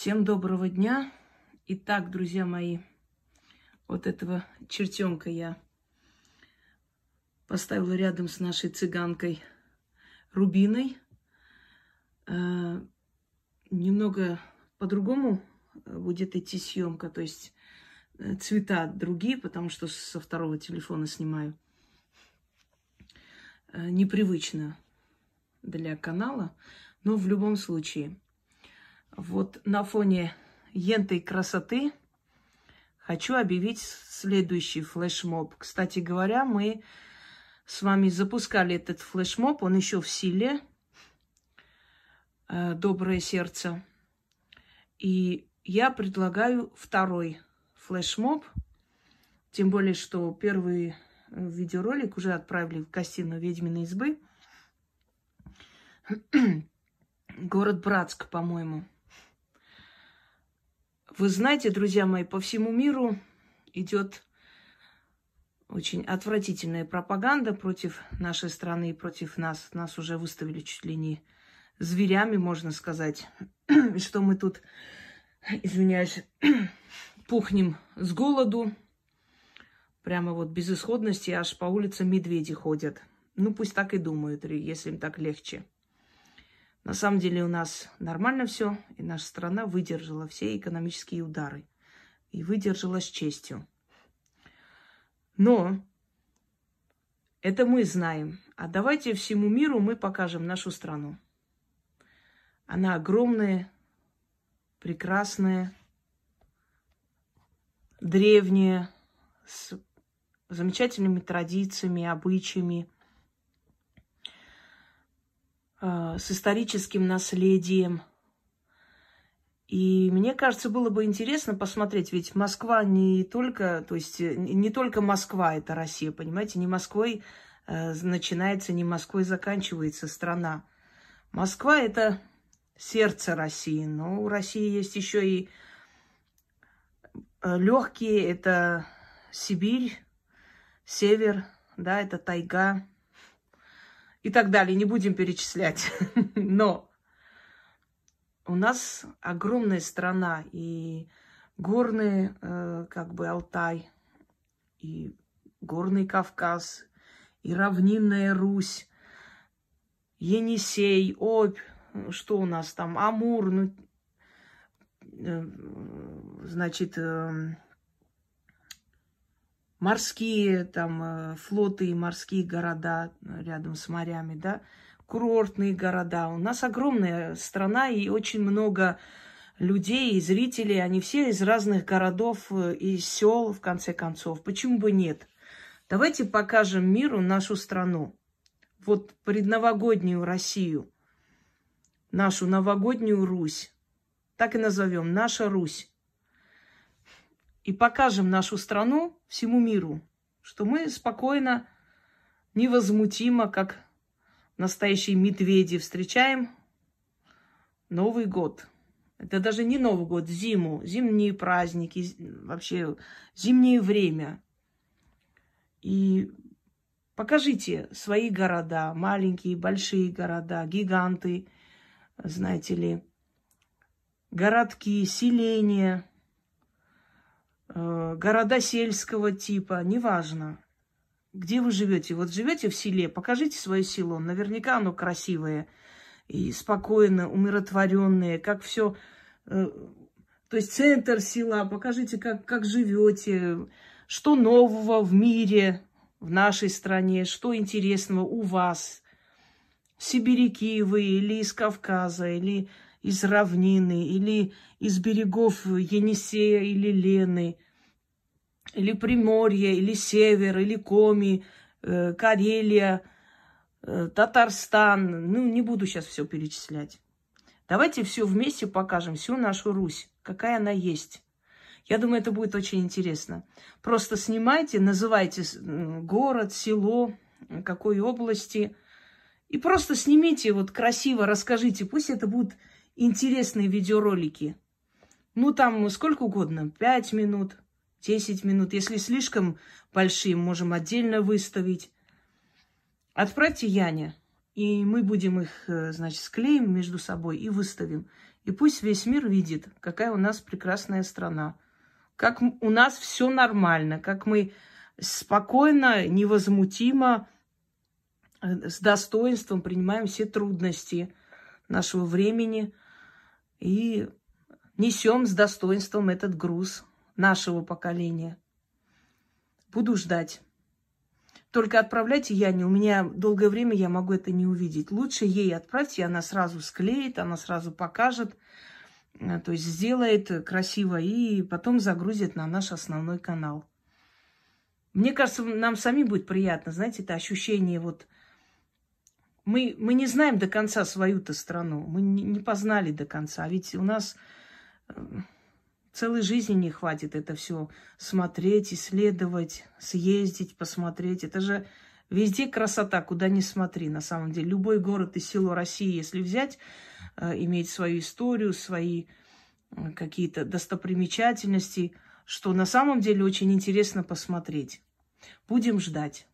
Всем доброго дня. Итак, друзья мои, вот этого чертенка я поставила рядом с нашей цыганкой Рубиной. Э, немного по-другому будет идти съемка, то есть э, цвета другие, потому что со второго телефона снимаю. Э, непривычно для канала, но в любом случае – вот на фоне ентой красоты хочу объявить следующий флешмоб. Кстати говоря, мы с вами запускали этот флешмоб, он еще в силе. Э, Доброе сердце. И я предлагаю второй флешмоб. Тем более, что первый видеоролик уже отправили в гостиную ведьминой избы. Город Братск, по-моему. Вы знаете, друзья мои, по всему миру идет очень отвратительная пропаганда против нашей страны и против нас. Нас уже выставили чуть ли не зверями, можно сказать. Что мы тут, извиняюсь, пухнем с голоду. Прямо вот безысходности, аж по улицам медведи ходят. Ну, пусть так и думают, если им так легче. На самом деле у нас нормально все, и наша страна выдержала все экономические удары. И выдержала с честью. Но это мы знаем. А давайте всему миру мы покажем нашу страну. Она огромная, прекрасная, древняя, с замечательными традициями, обычаями – с историческим наследием. И мне кажется, было бы интересно посмотреть, ведь Москва не только, то есть э, не только Москва это Россия, понимаете, не Москвой э, начинается, не Москвой заканчивается страна. Москва это сердце России, но у России есть еще и э, легкие, это Сибирь, север, да, это тайга, и так далее. Не будем перечислять. Но у нас огромная страна, и горный, э, как бы, Алтай, и горный Кавказ, и равнинная Русь, Енисей, Обь, что у нас там, Амур, ну, э, значит, э, морские там э, флоты и морские города э, рядом с морями, да, курортные города. У нас огромная страна и очень много людей и зрителей, они все из разных городов э, и сел, в конце концов. Почему бы нет? Давайте покажем миру нашу страну. Вот предновогоднюю Россию, нашу новогоднюю Русь. Так и назовем, наша Русь и покажем нашу страну всему миру, что мы спокойно, невозмутимо, как настоящие медведи, встречаем Новый год. Это даже не Новый год, зиму, зимние праздники, вообще зимнее время. И покажите свои города, маленькие, большие города, гиганты, знаете ли, городки, селения – города сельского типа, неважно, где вы живете. Вот живете в селе, покажите свое село. Наверняка оно красивое и спокойно, умиротворенное, как все. Э, то есть центр села, покажите, как, как живете, что нового в мире, в нашей стране, что интересного у вас. Сибиряки вы или из Кавказа, или из равнины, или из берегов Енисея или Лены, или Приморье, или Север, или Коми, э, Карелия, э, Татарстан. Ну, не буду сейчас все перечислять. Давайте все вместе покажем, всю нашу Русь, какая она есть. Я думаю, это будет очень интересно. Просто снимайте, называйте город, село, какой области. И просто снимите вот красиво, расскажите. Пусть это будут интересные видеоролики. Ну, там сколько угодно, 5 минут, 10 минут. Если слишком большие, можем отдельно выставить. Отправьте Яне. И мы будем их, э, значит, склеим между собой и выставим. И пусть весь мир видит, какая у нас прекрасная страна. Как у нас все нормально, как мы спокойно, невозмутимо, э, с достоинством принимаем все трудности нашего времени и несем с достоинством этот груз нашего поколения. Буду ждать. Только отправляйте Яне, у меня долгое время я могу это не увидеть. Лучше ей отправьте, она сразу склеит, она сразу покажет, э, то есть сделает красиво и потом загрузит на наш основной канал. Мне кажется, нам самим будет приятно, знаете, это ощущение вот... Мы, мы не знаем до конца свою-то страну, мы не, не познали до конца, ведь у нас э, Целой жизни не хватит это все смотреть, исследовать, съездить, посмотреть. Это же везде красота, куда ни смотри. На самом деле, любой город и село России, если взять, э, имеет свою историю, свои э, какие-то достопримечательности, что на самом деле очень интересно посмотреть. Будем ждать.